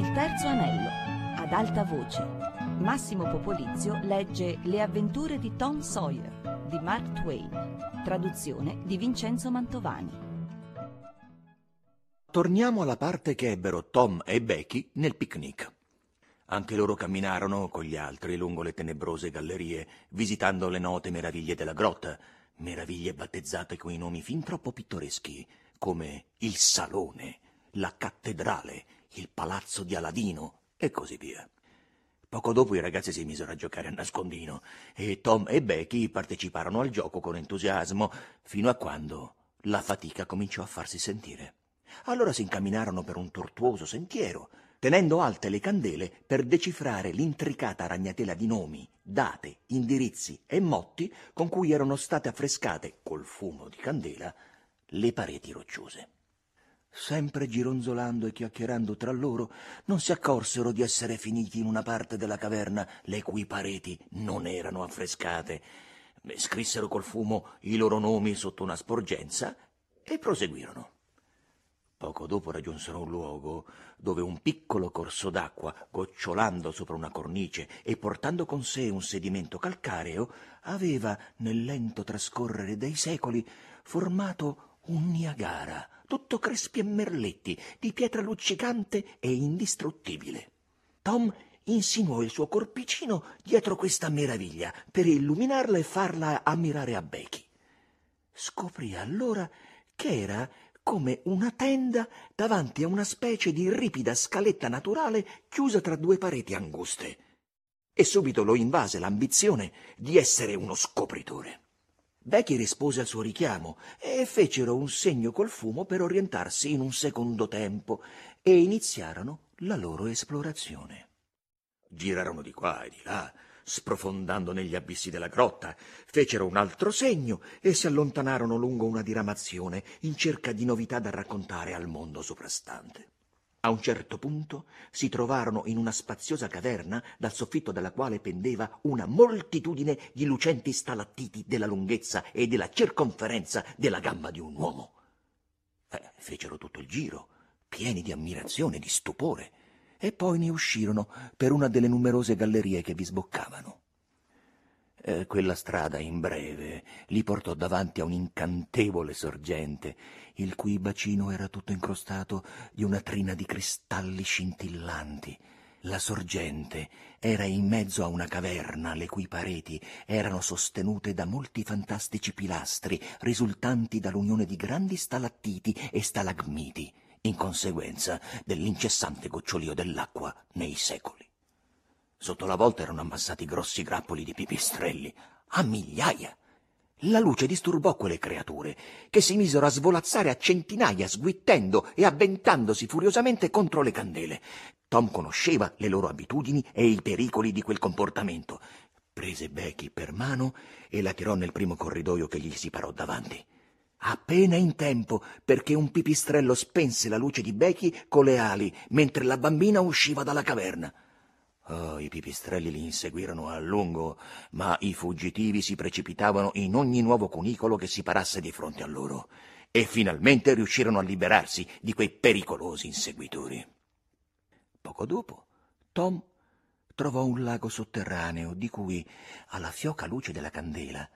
Il terzo anello, ad alta voce. Massimo Popolizio legge Le avventure di Tom Sawyer di Mark Twain, traduzione di Vincenzo Mantovani. Torniamo alla parte che ebbero Tom e Becky nel picnic. Anche loro camminarono con gli altri lungo le tenebrose gallerie, visitando le note meraviglie della grotta, meraviglie battezzate coi nomi fin troppo pittoreschi, come il Salone, la Cattedrale, il Palazzo di Aladino e così via. Poco dopo i ragazzi si misero a giocare a nascondino e Tom e Becky parteciparono al gioco con entusiasmo fino a quando la fatica cominciò a farsi sentire. Allora si incamminarono per un tortuoso sentiero, tenendo alte le candele per decifrare l'intricata ragnatela di nomi, date, indirizzi e motti con cui erano state affrescate, col fumo di candela, le pareti rocciose. Sempre gironzolando e chiacchierando tra loro, non si accorsero di essere finiti in una parte della caverna le cui pareti non erano affrescate. Scrissero col fumo i loro nomi sotto una sporgenza e proseguirono. Poco dopo raggiunsero un luogo dove un piccolo corso d'acqua, gocciolando sopra una cornice e portando con sé un sedimento calcareo, aveva, nel lento trascorrere dei secoli, formato un Niagara, tutto crespi e merletti, di pietra luccicante e indistruttibile. Tom insinuò il suo corpicino dietro questa meraviglia per illuminarla e farla ammirare a Becky. Scoprì allora che era come una tenda davanti a una specie di ripida scaletta naturale chiusa tra due pareti anguste. E subito lo invase l'ambizione di essere uno scopritore. Becky rispose al suo richiamo e fecero un segno col fumo per orientarsi in un secondo tempo e iniziarono la loro esplorazione. Girarono di qua e di là, sprofondando negli abissi della grotta, fecero un altro segno e si allontanarono lungo una diramazione in cerca di novità da raccontare al mondo soprastante. A un certo punto si trovarono in una spaziosa caverna dal soffitto della quale pendeva una moltitudine di lucenti stalattiti della lunghezza e della circonferenza della gamba di un uomo. Eh, fecero tutto il giro, pieni di ammirazione e di stupore, e poi ne uscirono per una delle numerose gallerie che vi sboccavano. Eh, quella strada, in breve, li portò davanti a un'incantevole sorgente, il cui bacino era tutto incrostato di una trina di cristalli scintillanti. La sorgente era in mezzo a una caverna le cui pareti erano sostenute da molti fantastici pilastri risultanti dall'unione di grandi stalattiti e stalagmiti in conseguenza dell'incessante gocciolio dell'acqua nei secoli. Sotto la volta erano ammassati grossi grappoli di pipistrelli, a migliaia. La luce disturbò quelle creature, che si misero a svolazzare a centinaia, sguittendo e avventandosi furiosamente contro le candele. Tom conosceva le loro abitudini e i pericoli di quel comportamento. Prese Becky per mano e la tirò nel primo corridoio che gli si parò davanti appena in tempo perché un pipistrello spense la luce di Becky con le ali mentre la bambina usciva dalla caverna. Oh, i pipistrelli li inseguirono a lungo, ma i fuggitivi si precipitavano in ogni nuovo cunicolo che si parasse di fronte a loro e finalmente riuscirono a liberarsi di quei pericolosi inseguitori. Poco dopo, Tom trovò un lago sotterraneo di cui, alla fioca luce della candela,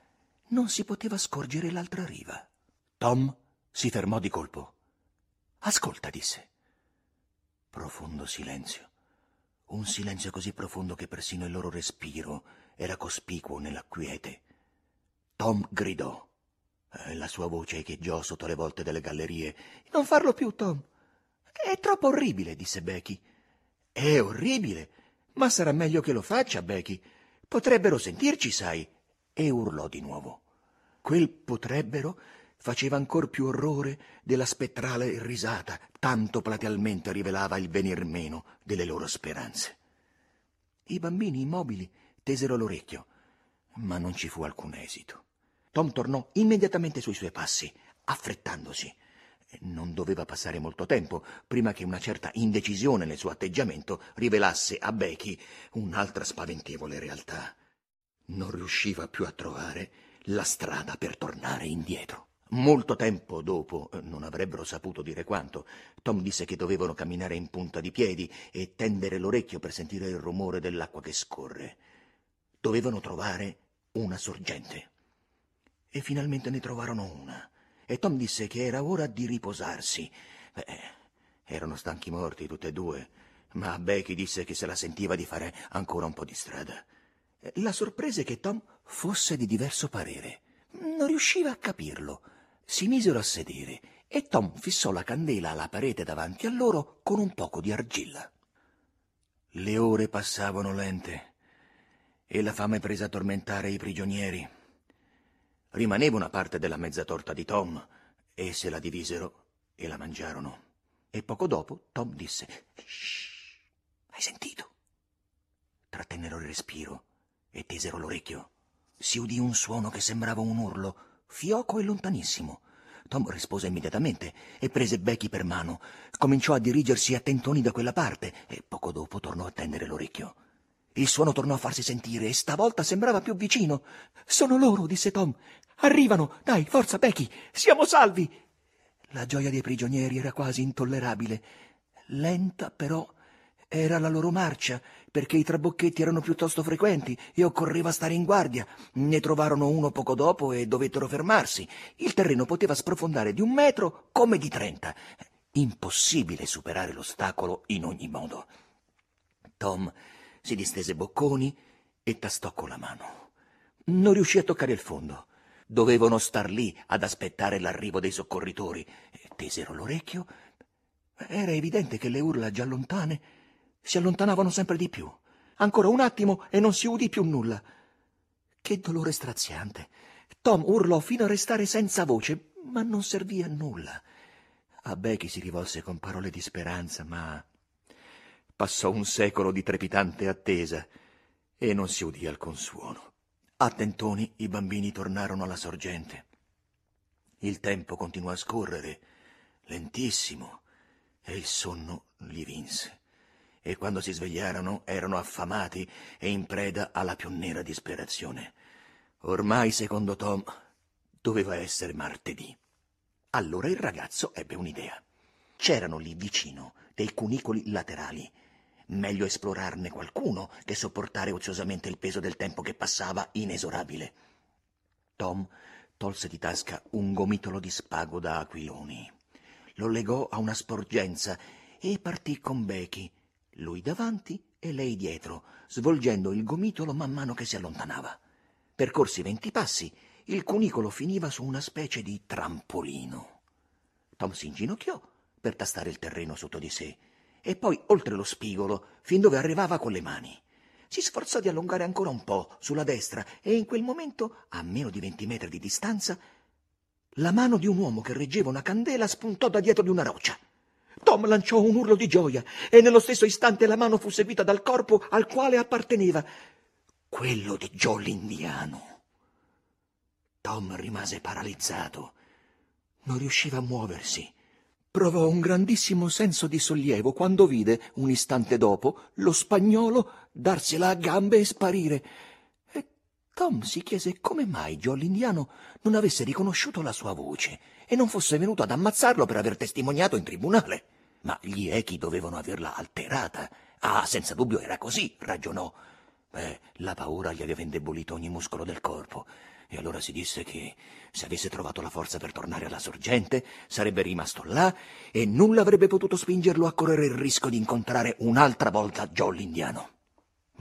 non si poteva scorgere l'altra riva. Tom si fermò di colpo. Ascolta, disse. Profondo silenzio. Un silenzio così profondo che persino il loro respiro era cospicuo nella quiete. Tom gridò. E la sua voce echeggiò sotto le volte delle gallerie. Non farlo più, Tom. È troppo orribile, disse Becky. È orribile, ma sarà meglio che lo faccia, Becky. Potrebbero sentirci, sai. E urlò di nuovo. Quel potrebbero faceva ancor più orrore della spettrale risata, tanto platealmente rivelava il venir meno delle loro speranze. I bambini immobili tesero l'orecchio, ma non ci fu alcun esito. Tom tornò immediatamente sui suoi passi, affrettandosi. Non doveva passare molto tempo prima che una certa indecisione nel suo atteggiamento rivelasse a Becky un'altra spaventevole realtà. Non riusciva più a trovare la strada per tornare indietro. Molto tempo dopo, non avrebbero saputo dire quanto, Tom disse che dovevano camminare in punta di piedi e tendere l'orecchio per sentire il rumore dell'acqua che scorre. Dovevano trovare una sorgente. E finalmente ne trovarono una. E Tom disse che era ora di riposarsi. Beh, erano stanchi morti tutti e due, ma Becky disse che se la sentiva di fare ancora un po' di strada. La sorprese che Tom fosse di diverso parere. Non riusciva a capirlo. Si misero a sedere e Tom fissò la candela alla parete davanti a loro con un poco di argilla. Le ore passavano lente e la fame prese a tormentare i prigionieri. Rimaneva una parte della mezza torta di Tom e se la divisero e la mangiarono. E poco dopo Tom disse: Shh, hai sentito? Trattennero il respiro e tesero l'orecchio. Si udì un suono che sembrava un urlo fioco e lontanissimo. Tom rispose immediatamente e prese Becky per mano. Cominciò a dirigersi a tentoni da quella parte e poco dopo tornò a tendere l'orecchio. Il suono tornò a farsi sentire e stavolta sembrava più vicino. Sono loro, disse Tom. Arrivano. Dai, forza, Becky. Siamo salvi. La gioia dei prigionieri era quasi intollerabile. Lenta, però, era la loro marcia, perché i trabocchetti erano piuttosto frequenti e occorreva stare in guardia. Ne trovarono uno poco dopo e dovettero fermarsi. Il terreno poteva sprofondare di un metro come di trenta. Impossibile superare l'ostacolo in ogni modo. Tom si distese bocconi e tastò con la mano. Non riuscì a toccare il fondo. Dovevano star lì ad aspettare l'arrivo dei soccorritori. Tesero l'orecchio. Era evidente che le urla già lontane si allontanavano sempre di più. Ancora un attimo e non si udì più nulla. Che dolore straziante. Tom urlò fino a restare senza voce, ma non servì a nulla. A Becky si rivolse con parole di speranza, ma passò un secolo di trepidante attesa e non si udì alcun suono. A tentoni i bambini tornarono alla sorgente. Il tempo continuò a scorrere, lentissimo, e il sonno li vinse e quando si svegliarono erano affamati e in preda alla più nera disperazione. Ormai, secondo Tom, doveva essere martedì. Allora il ragazzo ebbe un'idea. C'erano lì vicino dei cunicoli laterali. Meglio esplorarne qualcuno che sopportare oziosamente il peso del tempo che passava inesorabile. Tom tolse di tasca un gomitolo di spago da aquiloni. Lo legò a una sporgenza e partì con Becky, lui davanti e lei dietro, svolgendo il gomitolo man mano che si allontanava. Percorsi venti passi, il cunicolo finiva su una specie di trampolino. Tom si inginocchiò per tastare il terreno sotto di sé e poi oltre lo spigolo, fin dove arrivava con le mani. Si sforzò di allungare ancora un po' sulla destra e in quel momento, a meno di venti metri di distanza, la mano di un uomo che reggeva una candela spuntò da dietro di una roccia. Tom lanciò un urlo di gioia e nello stesso istante la mano fu seguita dal corpo al quale apparteneva, quello di Joe l'indiano. Tom rimase paralizzato. Non riusciva a muoversi. Provò un grandissimo senso di sollievo quando vide, un istante dopo, lo spagnolo darsela a gambe e sparire. Tom si chiese come mai Joe l'indiano non avesse riconosciuto la sua voce e non fosse venuto ad ammazzarlo per aver testimoniato in tribunale. Ma gli echi dovevano averla alterata. Ah, senza dubbio era così, ragionò. Beh, la paura gli aveva indebolito ogni muscolo del corpo. E allora si disse che se avesse trovato la forza per tornare alla sorgente, sarebbe rimasto là e nulla avrebbe potuto spingerlo a correre il rischio di incontrare un'altra volta Joe l'indiano.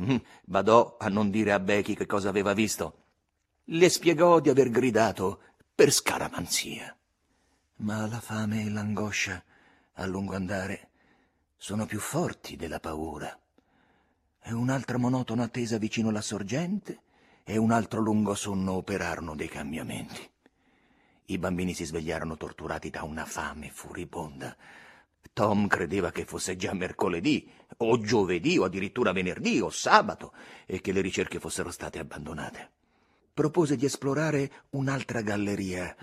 Mm, badò a non dire a Becky che cosa aveva visto. Le spiegò di aver gridato per scaramanzia. Ma la fame e l'angoscia a lungo andare sono più forti della paura. E un'altra monotona attesa vicino alla sorgente e un altro lungo sonno operarono dei cambiamenti. I bambini si svegliarono torturati da una fame furibonda. Tom credeva che fosse già mercoledì, o giovedì, o addirittura venerdì, o sabato, e che le ricerche fossero state abbandonate. Propose di esplorare un'altra galleria,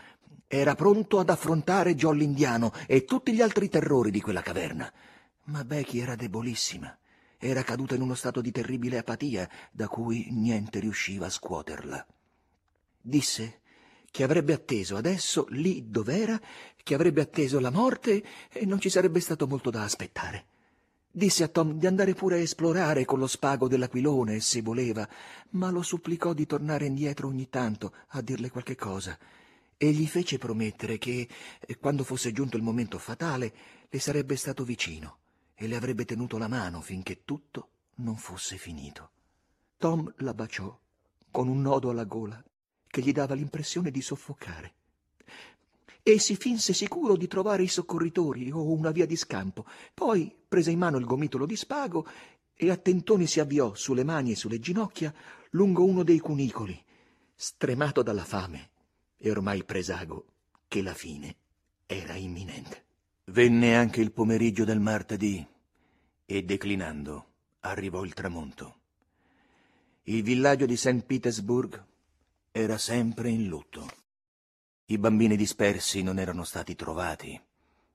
era pronto ad affrontare Joe l'indiano e tutti gli altri terrori di quella caverna. Ma Becky era debolissima. Era caduta in uno stato di terribile apatia da cui niente riusciva a scuoterla. Disse che avrebbe atteso adesso lì dov'era, che avrebbe atteso la morte e non ci sarebbe stato molto da aspettare. Disse a Tom di andare pure a esplorare con lo spago dell'aquilone, se voleva, ma lo supplicò di tornare indietro ogni tanto a dirle qualche cosa e gli fece promettere che, eh, quando fosse giunto il momento fatale, le sarebbe stato vicino e le avrebbe tenuto la mano finché tutto non fosse finito. Tom la baciò con un nodo alla gola che gli dava l'impressione di soffocare. E si finse sicuro di trovare i soccorritori o una via di scampo. Poi prese in mano il gomitolo di spago e a tentoni si avviò sulle mani e sulle ginocchia lungo uno dei cunicoli, stremato dalla fame e ormai presago che la fine era imminente. Venne anche il pomeriggio del martedì e declinando arrivò il tramonto. Il villaggio di St. Petersburg era sempre in lutto. I bambini dispersi non erano stati trovati.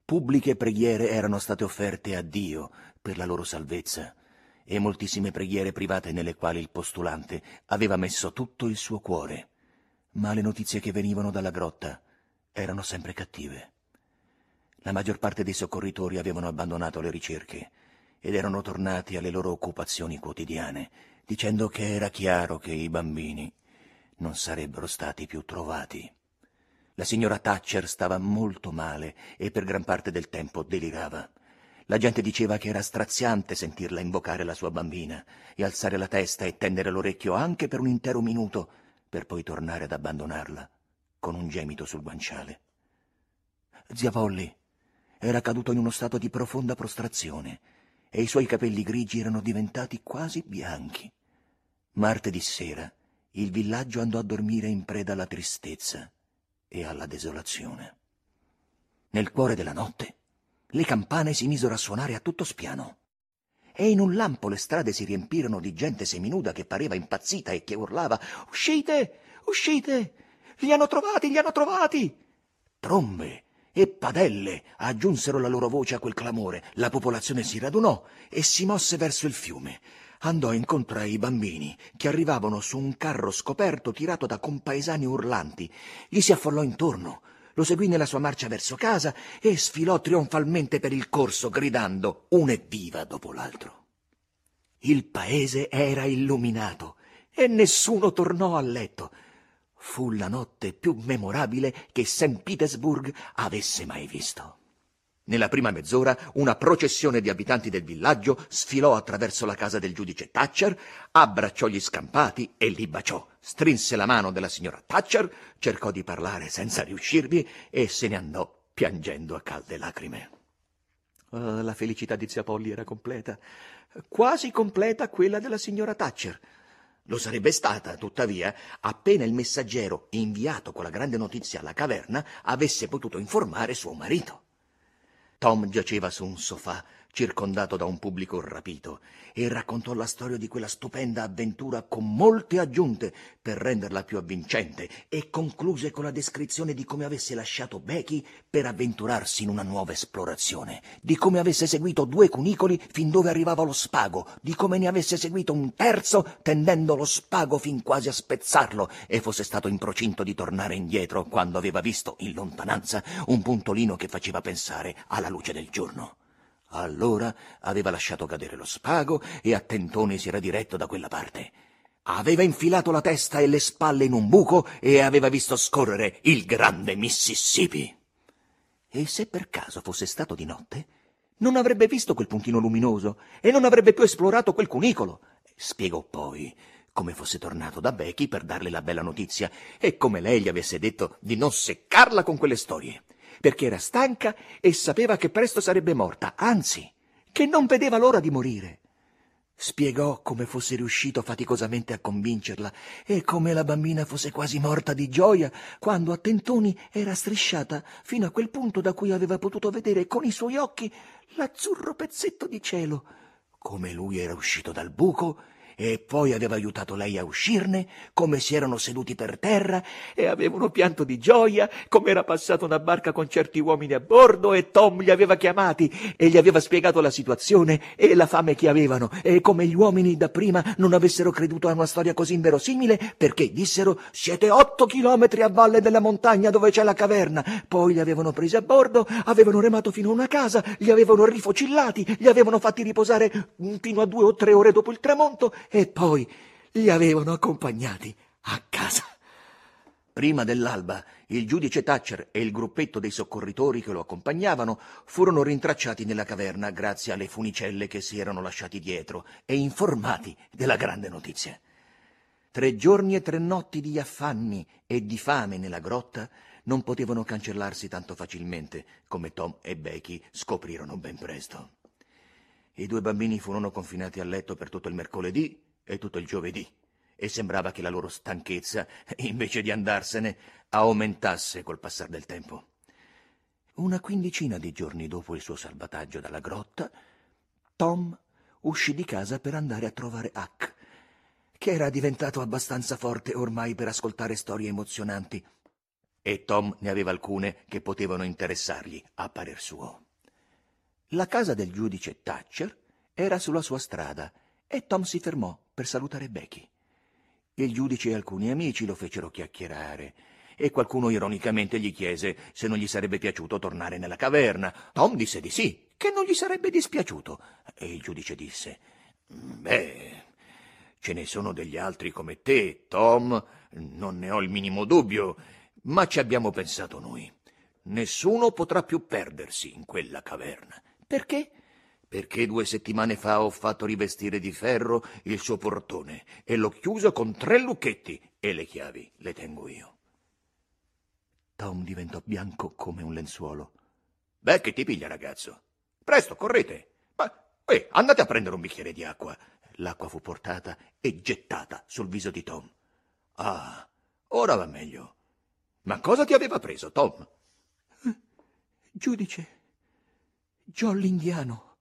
Pubbliche preghiere erano state offerte a Dio per la loro salvezza e moltissime preghiere private nelle quali il postulante aveva messo tutto il suo cuore. Ma le notizie che venivano dalla grotta erano sempre cattive. La maggior parte dei soccorritori avevano abbandonato le ricerche ed erano tornati alle loro occupazioni quotidiane, dicendo che era chiaro che i bambini non sarebbero stati più trovati. La signora Thatcher stava molto male e per gran parte del tempo delirava. La gente diceva che era straziante sentirla invocare la sua bambina e alzare la testa e tendere l'orecchio anche per un intero minuto, per poi tornare ad abbandonarla con un gemito sul guanciale. Zia Volli era caduto in uno stato di profonda prostrazione e i suoi capelli grigi erano diventati quasi bianchi. Martedì sera il villaggio andò a dormire in preda alla tristezza e alla desolazione. Nel cuore della notte le campane si misero a suonare a tutto spiano e in un lampo le strade si riempirono di gente seminuda che pareva impazzita e che urlava Uscite! Uscite! Li hanno trovati! Li hanno trovati! Trombe e padelle aggiunsero la loro voce a quel clamore. La popolazione si radunò e si mosse verso il fiume andò incontro ai bambini che arrivavano su un carro scoperto tirato da compaesani urlanti. Gli si affollò intorno, lo seguì nella sua marcia verso casa e sfilò trionfalmente per il corso, gridando un evviva dopo l'altro. Il paese era illuminato e nessuno tornò a letto. Fu la notte più memorabile che St. Petersburg avesse mai visto. Nella prima mezz'ora una processione di abitanti del villaggio sfilò attraverso la casa del giudice Thatcher, abbracciò gli scampati e li baciò, strinse la mano della signora Thatcher, cercò di parlare senza riuscirvi e se ne andò piangendo a calde lacrime. Oh, la felicità di zia Polly era completa, quasi completa quella della signora Thatcher. Lo sarebbe stata, tuttavia, appena il messaggero inviato con la grande notizia alla caverna avesse potuto informare suo marito. Tom giaceva su un sofà, circondato da un pubblico rapito, e raccontò la storia di quella stupenda avventura con molte aggiunte per renderla più avvincente e concluse con la descrizione di come avesse lasciato Becky per avventurarsi in una nuova esplorazione, di come avesse seguito due cunicoli fin dove arrivava lo spago, di come ne avesse seguito un terzo tendendo lo spago fin quasi a spezzarlo e fosse stato in procinto di tornare indietro quando aveva visto in lontananza un puntolino che faceva pensare alla luce del giorno. Allora aveva lasciato cadere lo spago e a tentoni si era diretto da quella parte. Aveva infilato la testa e le spalle in un buco e aveva visto scorrere il grande Mississippi. E se per caso fosse stato di notte, non avrebbe visto quel puntino luminoso e non avrebbe più esplorato quel cunicolo. Spiegò poi come fosse tornato da Becky per darle la bella notizia e come lei gli avesse detto di non seccarla con quelle storie perché era stanca e sapeva che presto sarebbe morta, anzi, che non vedeva l'ora di morire. Spiegò come fosse riuscito faticosamente a convincerla e come la bambina fosse quasi morta di gioia quando a tentoni era strisciata fino a quel punto da cui aveva potuto vedere con i suoi occhi l'azzurro pezzetto di cielo, come lui era uscito dal buco e poi aveva aiutato lei a uscirne, come si erano seduti per terra e avevano pianto di gioia, come era passata una barca con certi uomini a bordo e Tom li aveva chiamati e gli aveva spiegato la situazione e la fame che avevano e come gli uomini dapprima non avessero creduto a una storia così inverosimile perché dissero siete otto chilometri a valle della montagna dove c'è la caverna. Poi li avevano presi a bordo, avevano remato fino a una casa, li avevano rifocillati, li avevano fatti riposare fino a due o tre ore dopo il tramonto e poi li avevano accompagnati a casa. Prima dell'alba, il giudice Thatcher e il gruppetto dei soccorritori che lo accompagnavano furono rintracciati nella caverna grazie alle funicelle che si erano lasciati dietro e informati della grande notizia. Tre giorni e tre notti di affanni e di fame nella grotta non potevano cancellarsi tanto facilmente come Tom e Becky scoprirono ben presto. I due bambini furono confinati a letto per tutto il mercoledì e tutto il giovedì e sembrava che la loro stanchezza, invece di andarsene, aumentasse col passare del tempo. Una quindicina di giorni dopo il suo salvataggio dalla grotta, Tom uscì di casa per andare a trovare Huck, che era diventato abbastanza forte ormai per ascoltare storie emozionanti, e Tom ne aveva alcune che potevano interessargli, a parer suo. La casa del giudice Thatcher era sulla sua strada e Tom si fermò per salutare Becky. Il giudice e alcuni amici lo fecero chiacchierare e qualcuno ironicamente gli chiese se non gli sarebbe piaciuto tornare nella caverna. Tom disse di sì, che non gli sarebbe dispiaciuto. E il giudice disse: Beh, ce ne sono degli altri come te, Tom, non ne ho il minimo dubbio, ma ci abbiamo pensato noi. Nessuno potrà più perdersi in quella caverna. Perché? perché due settimane fa ho fatto rivestire di ferro il suo portone e l'ho chiuso con tre lucchetti e le chiavi le tengo io. Tom diventò bianco come un lenzuolo. Beh, che ti piglia, ragazzo? Presto, correte. Ma, eh, andate a prendere un bicchiere di acqua. L'acqua fu portata e gettata sul viso di Tom. Ah, ora va meglio. Ma cosa ti aveva preso, Tom? Giudice, John l'indiano.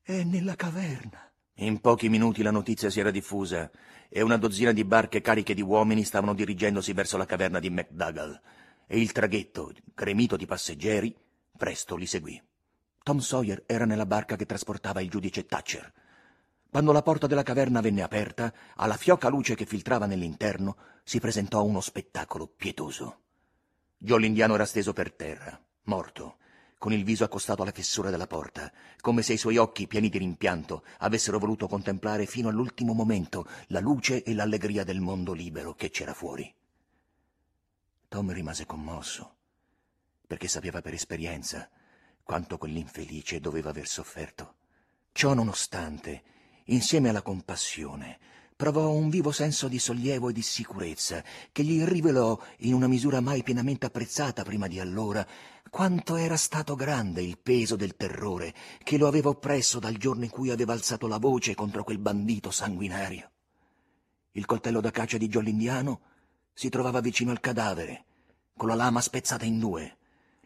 È nella caverna. In pochi minuti la notizia si era diffusa e una dozzina di barche cariche di uomini stavano dirigendosi verso la caverna di McDougall e il traghetto, gremito di passeggeri, presto li seguì. Tom Sawyer era nella barca che trasportava il giudice Thatcher. Quando la porta della caverna venne aperta, alla fioca luce che filtrava nell'interno, si presentò uno spettacolo pietoso. Joe l'indiano era steso per terra, morto, con il viso accostato alla fessura della porta, come se i suoi occhi, pieni di rimpianto, avessero voluto contemplare fino all'ultimo momento la luce e l'allegria del mondo libero che c'era fuori. Tom rimase commosso, perché sapeva per esperienza quanto quell'infelice doveva aver sofferto. Ciò nonostante, insieme alla compassione, provò un vivo senso di sollievo e di sicurezza che gli rivelò, in una misura mai pienamente apprezzata prima di allora, quanto era stato grande il peso del terrore che lo aveva oppresso dal giorno in cui aveva alzato la voce contro quel bandito sanguinario. Il coltello da caccia di Giollindiano si trovava vicino al cadavere, con la lama spezzata in due.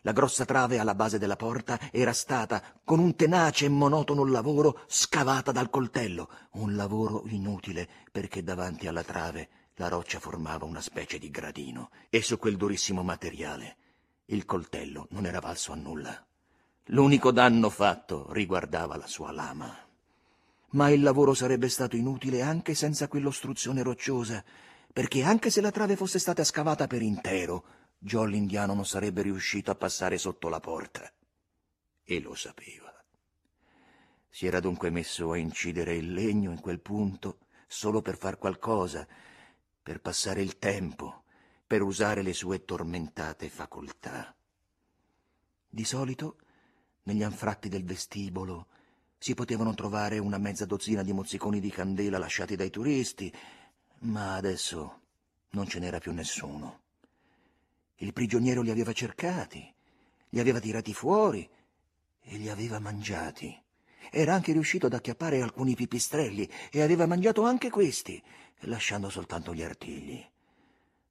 La grossa trave alla base della porta era stata, con un tenace e monotono lavoro, scavata dal coltello, un lavoro inutile perché davanti alla trave la roccia formava una specie di gradino e su quel durissimo materiale il coltello non era valso a nulla. L'unico danno fatto riguardava la sua lama. Ma il lavoro sarebbe stato inutile anche senza quell'ostruzione rocciosa, perché anche se la trave fosse stata scavata per intero, Joe l'indiano non sarebbe riuscito a passare sotto la porta. E lo sapeva. Si era dunque messo a incidere il legno in quel punto solo per far qualcosa, per passare il tempo per usare le sue tormentate facoltà. Di solito, negli anfratti del vestibolo, si potevano trovare una mezza dozzina di mozziconi di candela lasciati dai turisti, ma adesso non ce n'era più nessuno. Il prigioniero li aveva cercati, li aveva tirati fuori e li aveva mangiati. Era anche riuscito ad acchiappare alcuni pipistrelli e aveva mangiato anche questi, lasciando soltanto gli artigli.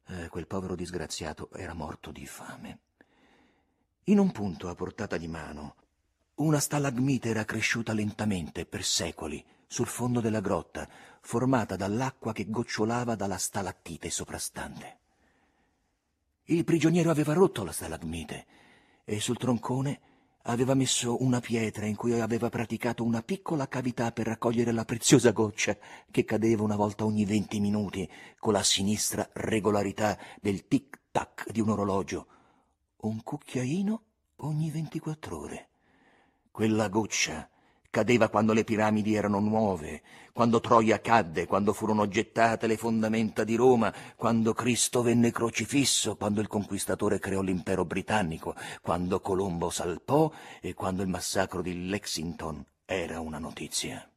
Eh, quel povero disgraziato era morto di fame. In un punto a portata di mano, una stalagmite era cresciuta lentamente per secoli sul fondo della grotta, formata dall'acqua che gocciolava dalla stalattite soprastante. Il prigioniero aveva rotto la stalagmite e sul troncone aveva messo una pietra in cui aveva praticato una piccola cavità per raccogliere la preziosa goccia che cadeva una volta ogni venti minuti con la sinistra regolarità del tic-tac di un orologio. Un cucchiaino ogni ventiquattro ore. Quella goccia cadeva quando le piramidi erano nuove, quando Troia cadde, quando furono gettate le fondamenta di Roma, quando Cristo venne crocifisso, quando il conquistatore creò l'impero britannico, quando Colombo salpò e quando il massacro di Lexington era una notizia.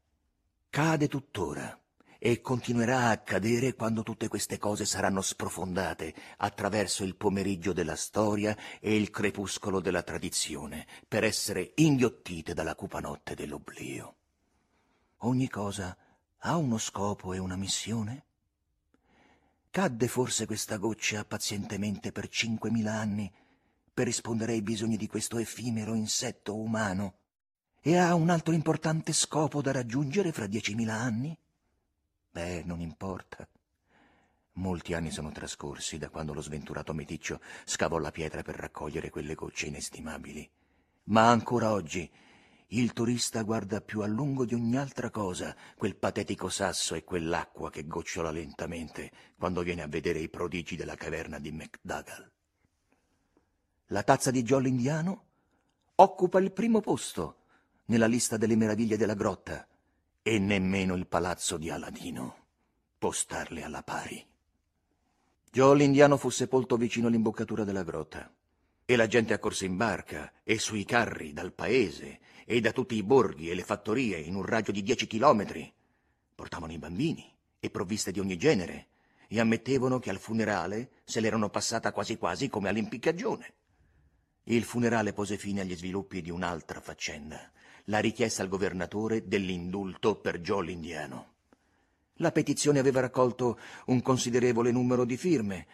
Cade tuttora e continuerà a accadere quando tutte queste cose saranno sprofondate attraverso il pomeriggio della storia e il crepuscolo della tradizione, per essere inghiottite dalla cupa notte dell'oblio. Ogni cosa ha uno scopo e una missione? Cadde forse questa goccia pazientemente per cinquemila anni per rispondere ai bisogni di questo effimero insetto umano e ha un altro importante scopo da raggiungere fra diecimila anni? Beh, non importa. Molti anni sono trascorsi da quando lo sventurato meticcio scavò la pietra per raccogliere quelle gocce inestimabili. Ma ancora oggi il turista guarda più a lungo di ogni altra cosa quel patetico sasso e quell'acqua che gocciola lentamente quando viene a vedere i prodigi della caverna di McDougall. La tazza di Jolly indiano occupa il primo posto nella lista delle meraviglie della grotta e nemmeno il palazzo di Aladino può starle alla pari. Joe l'indiano fu sepolto vicino all'imboccatura della grotta e la gente accorse in barca e sui carri dal paese e da tutti i borghi e le fattorie in un raggio di dieci chilometri. Portavano i bambini e provviste di ogni genere e ammettevano che al funerale se l'erano passata quasi quasi come all'impiccagione. Il funerale pose fine agli sviluppi di un'altra faccenda la richiesta al governatore dell'indulto per Joe l'indiano. La petizione aveva raccolto un considerevole numero di firme,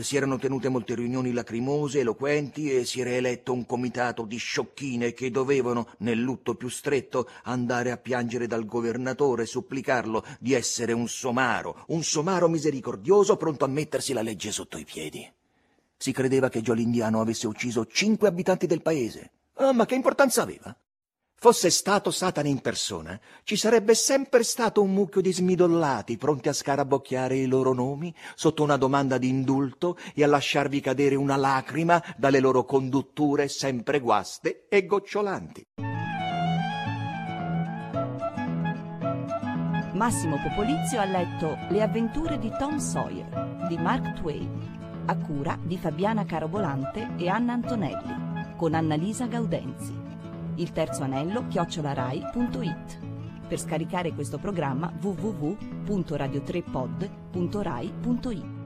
si erano tenute molte riunioni lacrimose, eloquenti e si era eletto un comitato di sciocchine che dovevano, nel lutto più stretto, andare a piangere dal governatore e supplicarlo di essere un somaro, un somaro misericordioso pronto a mettersi la legge sotto i piedi. Si credeva che Joe l'indiano avesse ucciso cinque abitanti del paese. Ah, ma che importanza aveva? Fosse stato Satana in persona, ci sarebbe sempre stato un mucchio di smidollati pronti a scarabocchiare i loro nomi sotto una domanda di indulto e a lasciarvi cadere una lacrima dalle loro condutture sempre guaste e gocciolanti. Massimo Popolizio ha letto Le avventure di Tom Sawyer di Mark Twain, a cura di Fabiana Carobolante e Anna Antonelli, con Annalisa Gaudenzi il terzo anello chiocciolarai.it. Per scaricare questo programma www.radio3pod.rai.it.